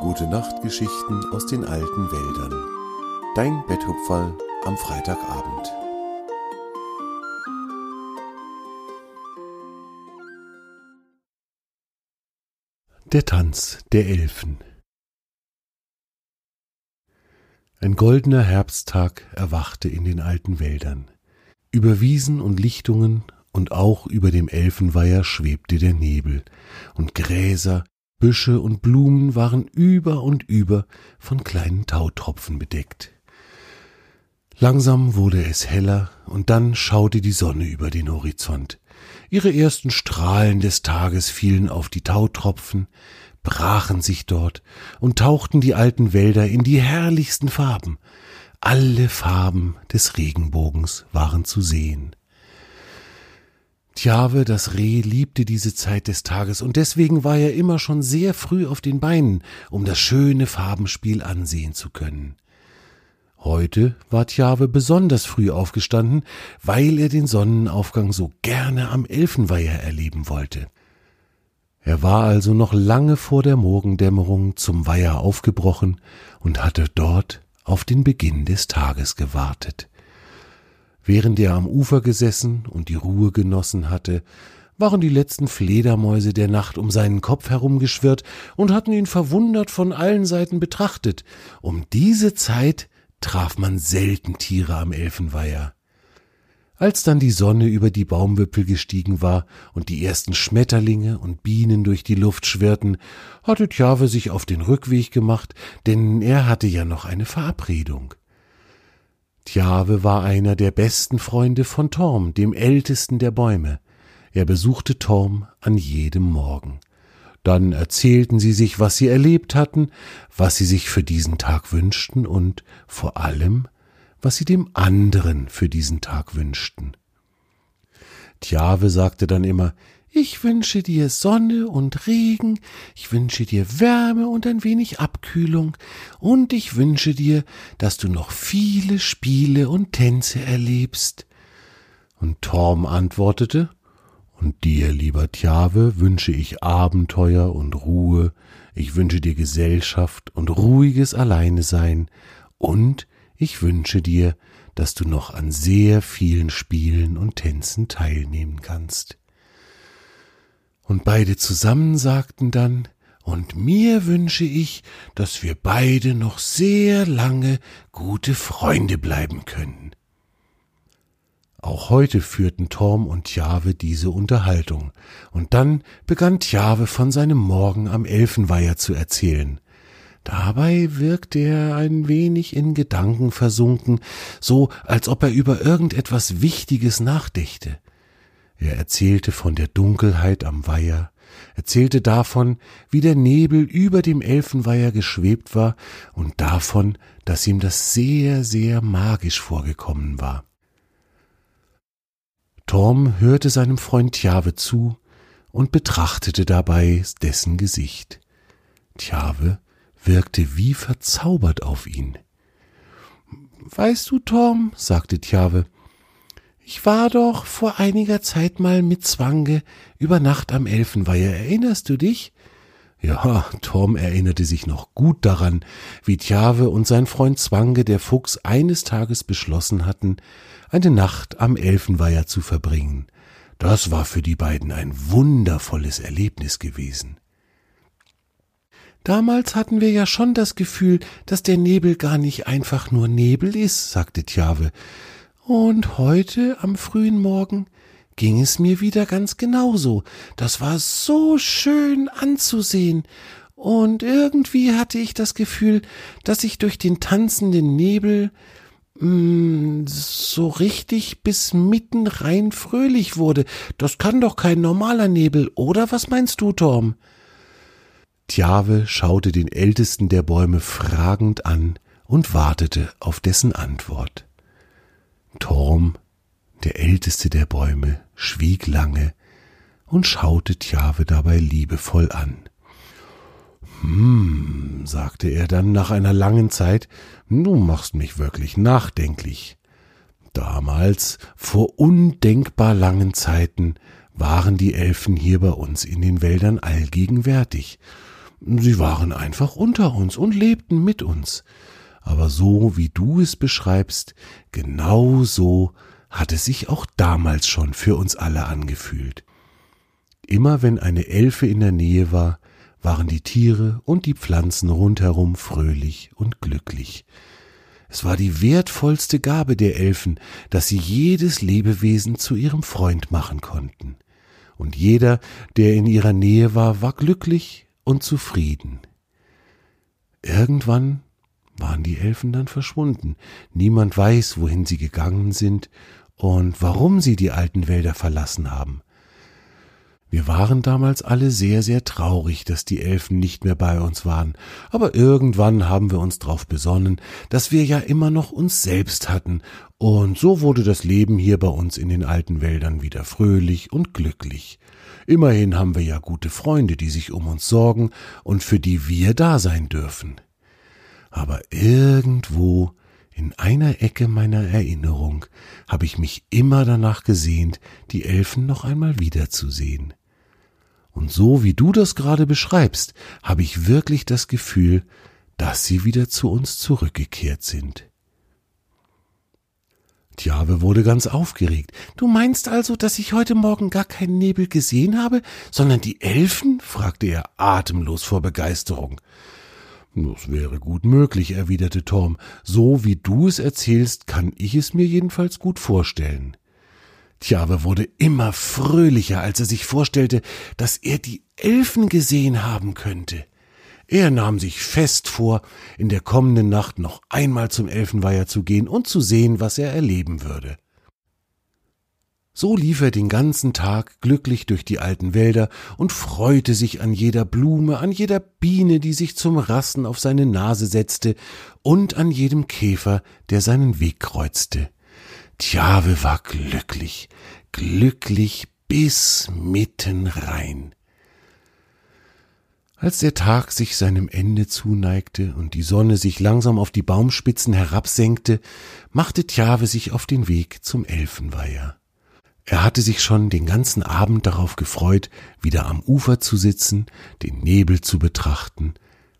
Gute Nachtgeschichten aus den alten Wäldern. Dein Betthupferl am Freitagabend. Der Tanz der Elfen Ein goldener Herbsttag erwachte in den alten Wäldern. Über Wiesen und Lichtungen und auch über dem Elfenweiher schwebte der Nebel, und Gräser, Büsche und Blumen waren über und über von kleinen Tautropfen bedeckt. Langsam wurde es heller, und dann schaute die Sonne über den Horizont. Ihre ersten Strahlen des Tages fielen auf die Tautropfen, brachen sich dort und tauchten die alten Wälder in die herrlichsten Farben. Alle Farben des Regenbogens waren zu sehen. Tjave, das Reh, liebte diese Zeit des Tages, und deswegen war er immer schon sehr früh auf den Beinen, um das schöne Farbenspiel ansehen zu können. Heute war Tjave besonders früh aufgestanden, weil er den Sonnenaufgang so gerne am Elfenweiher erleben wollte. Er war also noch lange vor der Morgendämmerung zum Weiher aufgebrochen und hatte dort auf den Beginn des Tages gewartet. Während er am Ufer gesessen und die Ruhe genossen hatte, waren die letzten Fledermäuse der Nacht um seinen Kopf herumgeschwirrt und hatten ihn verwundert von allen Seiten betrachtet. Um diese Zeit traf man selten Tiere am Elfenweiher. Als dann die Sonne über die Baumwipfel gestiegen war und die ersten Schmetterlinge und Bienen durch die Luft schwirrten, hatte Tjave sich auf den Rückweg gemacht, denn er hatte ja noch eine Verabredung. Tjave war einer der besten Freunde von Torm, dem ältesten der Bäume. Er besuchte Torm an jedem Morgen. Dann erzählten sie sich, was sie erlebt hatten, was sie sich für diesen Tag wünschten und vor allem, was sie dem anderen für diesen Tag wünschten. Tjave sagte dann immer, ich wünsche dir Sonne und Regen, ich wünsche dir Wärme und ein wenig Abkühlung, und ich wünsche dir, dass du noch viele Spiele und Tänze erlebst. Und Torm antwortete, und dir, lieber Tjave, wünsche ich Abenteuer und Ruhe, ich wünsche dir Gesellschaft und ruhiges Alleinesein, und ich wünsche dir, dass du noch an sehr vielen Spielen und Tänzen teilnehmen kannst. Und beide zusammen sagten dann, und mir wünsche ich, dass wir beide noch sehr lange gute Freunde bleiben können. Auch heute führten Torm und Tjave diese Unterhaltung, und dann begann Tjave von seinem Morgen am Elfenweiher zu erzählen. Dabei wirkte er ein wenig in Gedanken versunken, so als ob er über irgendetwas Wichtiges nachdächte. Er erzählte von der Dunkelheit am Weiher, erzählte davon, wie der Nebel über dem Elfenweiher geschwebt war und davon, dass ihm das sehr, sehr magisch vorgekommen war. Torm hörte seinem Freund Tjave zu und betrachtete dabei dessen Gesicht. Tjave wirkte wie verzaubert auf ihn. Weißt du, Torm, sagte Tjave, ich war doch vor einiger Zeit mal mit Zwange über Nacht am Elfenweiher. Erinnerst du dich? Ja, Tom erinnerte sich noch gut daran, wie Tjave und sein Freund Zwange der Fuchs eines Tages beschlossen hatten, eine Nacht am Elfenweiher zu verbringen. Das war für die beiden ein wundervolles Erlebnis gewesen. Damals hatten wir ja schon das Gefühl, dass der Nebel gar nicht einfach nur Nebel ist, sagte Tjave, und heute am frühen Morgen ging es mir wieder ganz genauso. Das war so schön anzusehen. Und irgendwie hatte ich das Gefühl, dass ich durch den tanzenden Nebel mm, so richtig bis mitten rein fröhlich wurde. Das kann doch kein normaler Nebel, oder was meinst du, Torm? Tjave schaute den ältesten der Bäume fragend an und wartete auf dessen Antwort. Torm, der älteste der Bäume, schwieg lange und schaute Tjave dabei liebevoll an. Hm, sagte er dann nach einer langen Zeit, du machst mich wirklich nachdenklich. Damals, vor undenkbar langen Zeiten, waren die Elfen hier bei uns in den Wäldern allgegenwärtig. Sie waren einfach unter uns und lebten mit uns. Aber so wie du es beschreibst, genau so hat es sich auch damals schon für uns alle angefühlt. Immer wenn eine Elfe in der Nähe war, waren die Tiere und die Pflanzen rundherum fröhlich und glücklich. Es war die wertvollste Gabe der Elfen, dass sie jedes Lebewesen zu ihrem Freund machen konnten. Und jeder, der in ihrer Nähe war, war glücklich und zufrieden. Irgendwann waren die Elfen dann verschwunden. Niemand weiß, wohin sie gegangen sind und warum sie die alten Wälder verlassen haben. Wir waren damals alle sehr, sehr traurig, dass die Elfen nicht mehr bei uns waren, aber irgendwann haben wir uns darauf besonnen, dass wir ja immer noch uns selbst hatten, und so wurde das Leben hier bei uns in den alten Wäldern wieder fröhlich und glücklich. Immerhin haben wir ja gute Freunde, die sich um uns sorgen und für die wir da sein dürfen. Aber irgendwo in einer Ecke meiner Erinnerung habe ich mich immer danach gesehnt, die Elfen noch einmal wiederzusehen. Und so wie du das gerade beschreibst, habe ich wirklich das Gefühl, dass sie wieder zu uns zurückgekehrt sind. Tjabe wurde ganz aufgeregt. Du meinst also, dass ich heute Morgen gar keinen Nebel gesehen habe, sondern die Elfen? fragte er atemlos vor Begeisterung. Das wäre gut möglich, erwiderte Torm. So wie du es erzählst, kann ich es mir jedenfalls gut vorstellen. Tjawe wurde immer fröhlicher, als er sich vorstellte, dass er die Elfen gesehen haben könnte. Er nahm sich fest vor, in der kommenden Nacht noch einmal zum Elfenweiher zu gehen und zu sehen, was er erleben würde. So lief er den ganzen Tag glücklich durch die alten Wälder und freute sich an jeder Blume, an jeder Biene, die sich zum Rassen auf seine Nase setzte, und an jedem Käfer, der seinen Weg kreuzte. Tjave war glücklich, glücklich bis mitten rein. Als der Tag sich seinem Ende zuneigte und die Sonne sich langsam auf die Baumspitzen herabsenkte, machte Tjave sich auf den Weg zum Elfenweiher. Er hatte sich schon den ganzen Abend darauf gefreut, wieder am Ufer zu sitzen, den Nebel zu betrachten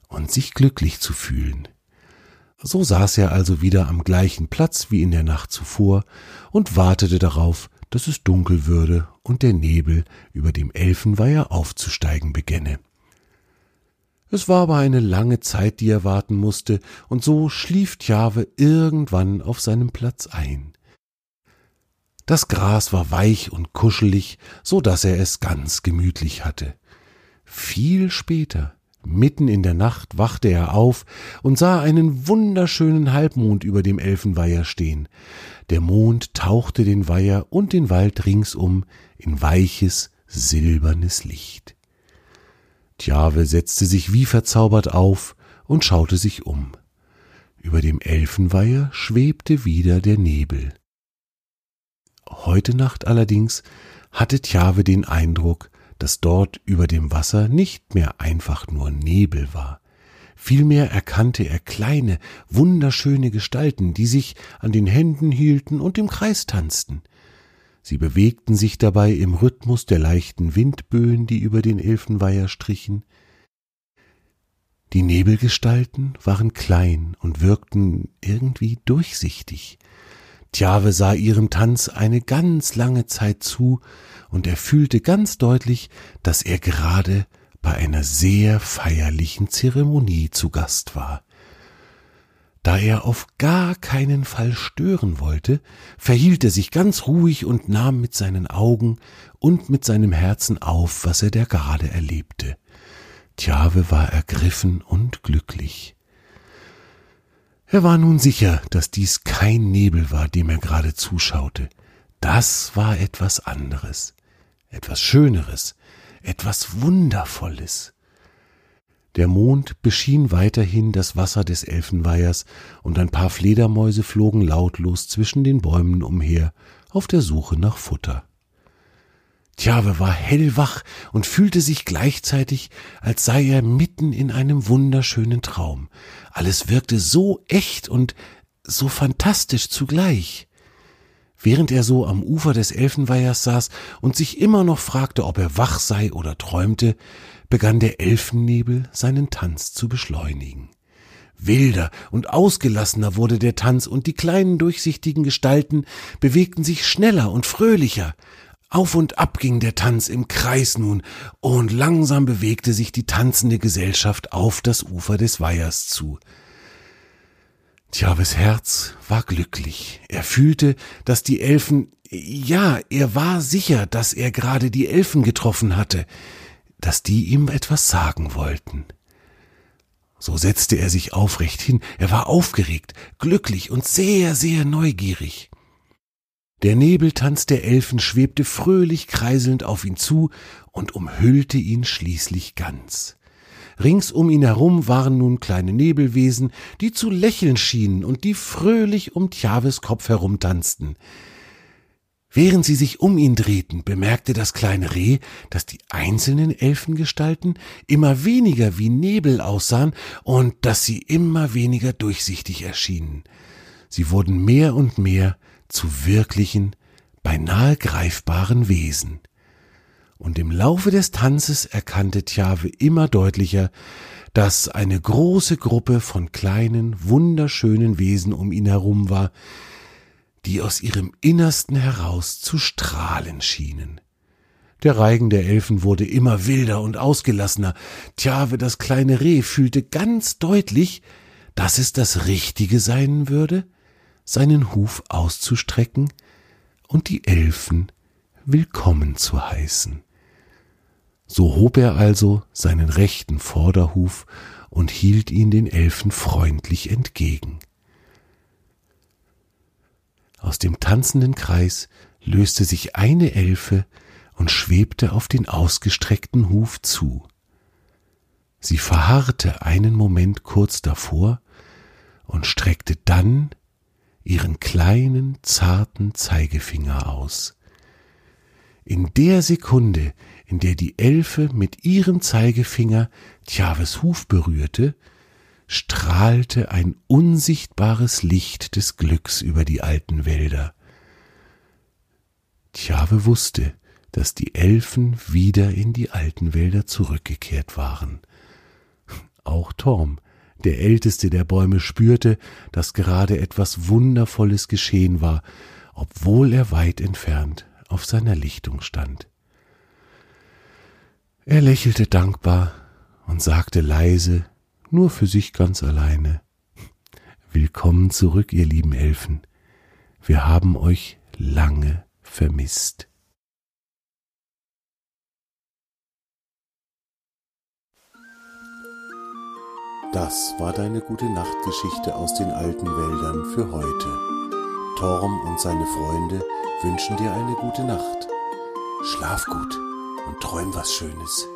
und sich glücklich zu fühlen. So saß er also wieder am gleichen Platz wie in der Nacht zuvor und wartete darauf, dass es dunkel würde und der Nebel über dem Elfenweiher aufzusteigen begänne. Es war aber eine lange Zeit, die er warten musste, und so schlief Tjave irgendwann auf seinem Platz ein. Das Gras war weich und kuschelig, so dass er es ganz gemütlich hatte. Viel später, Mitten in der Nacht wachte er auf und sah einen wunderschönen Halbmond über dem Elfenweiher stehen. Der Mond tauchte den Weiher und den Wald ringsum in weiches, silbernes Licht. Tjave setzte sich wie verzaubert auf und schaute sich um. Über dem Elfenweiher schwebte wieder der Nebel. Heute Nacht allerdings hatte Tjave den Eindruck, dass dort über dem Wasser nicht mehr einfach nur Nebel war. Vielmehr erkannte er kleine, wunderschöne Gestalten, die sich an den Händen hielten und im Kreis tanzten. Sie bewegten sich dabei im Rhythmus der leichten Windböen, die über den Elfenweiher strichen. Die Nebelgestalten waren klein und wirkten irgendwie durchsichtig. Tjave sah ihrem Tanz eine ganz lange Zeit zu, und er fühlte ganz deutlich, dass er gerade bei einer sehr feierlichen Zeremonie zu Gast war. Da er auf gar keinen Fall stören wollte, verhielt er sich ganz ruhig und nahm mit seinen Augen und mit seinem Herzen auf, was er da gerade erlebte. Tjave war ergriffen und glücklich. Er war nun sicher, dass dies kein Nebel war, dem er gerade zuschaute. Das war etwas anderes etwas Schöneres, etwas Wundervolles. Der Mond beschien weiterhin das Wasser des Elfenweihers, und ein paar Fledermäuse flogen lautlos zwischen den Bäumen umher, auf der Suche nach Futter. Tjawe war hellwach und fühlte sich gleichzeitig, als sei er mitten in einem wunderschönen Traum. Alles wirkte so echt und so fantastisch zugleich. Während er so am Ufer des Elfenweihers saß und sich immer noch fragte, ob er wach sei oder träumte, begann der Elfennebel seinen Tanz zu beschleunigen. Wilder und ausgelassener wurde der Tanz, und die kleinen durchsichtigen Gestalten bewegten sich schneller und fröhlicher. Auf und ab ging der Tanz im Kreis nun, und langsam bewegte sich die tanzende Gesellschaft auf das Ufer des Weihers zu. Tjaves Herz war glücklich. Er fühlte, dass die Elfen, ja, er war sicher, dass er gerade die Elfen getroffen hatte, dass die ihm etwas sagen wollten. So setzte er sich aufrecht hin, er war aufgeregt, glücklich und sehr, sehr neugierig. Der Nebeltanz der Elfen schwebte fröhlich kreiselnd auf ihn zu und umhüllte ihn schließlich ganz. Rings um ihn herum waren nun kleine Nebelwesen, die zu lächeln schienen und die fröhlich um Tjaves Kopf herumtanzten. Während sie sich um ihn drehten, bemerkte das kleine Reh, dass die einzelnen Elfengestalten immer weniger wie Nebel aussahen und dass sie immer weniger durchsichtig erschienen. Sie wurden mehr und mehr zu wirklichen, beinahe greifbaren Wesen und im Laufe des Tanzes erkannte Tjave immer deutlicher, dass eine große Gruppe von kleinen, wunderschönen Wesen um ihn herum war, die aus ihrem Innersten heraus zu strahlen schienen. Der Reigen der Elfen wurde immer wilder und ausgelassener. Tjave, das kleine Reh, fühlte ganz deutlich, dass es das Richtige sein würde, seinen Huf auszustrecken und die Elfen willkommen zu heißen. So hob er also seinen rechten Vorderhuf und hielt ihn den Elfen freundlich entgegen. Aus dem tanzenden Kreis löste sich eine Elfe und schwebte auf den ausgestreckten Huf zu. Sie verharrte einen Moment kurz davor und streckte dann ihren kleinen, zarten Zeigefinger aus. In der Sekunde, in der die Elfe mit ihrem Zeigefinger Tjaves Huf berührte, strahlte ein unsichtbares Licht des Glücks über die alten Wälder. Tjave wusste, dass die Elfen wieder in die alten Wälder zurückgekehrt waren. Auch Torm, der älteste der Bäume, spürte, dass gerade etwas Wundervolles geschehen war, obwohl er weit entfernt auf seiner Lichtung stand. Er lächelte dankbar und sagte leise, nur für sich ganz alleine, Willkommen zurück, ihr lieben Elfen. Wir haben euch lange vermisst. Das war deine gute Nachtgeschichte aus den alten Wäldern für heute. Torm und seine Freunde wünschen dir eine gute Nacht. Schlaf gut und träum was Schönes.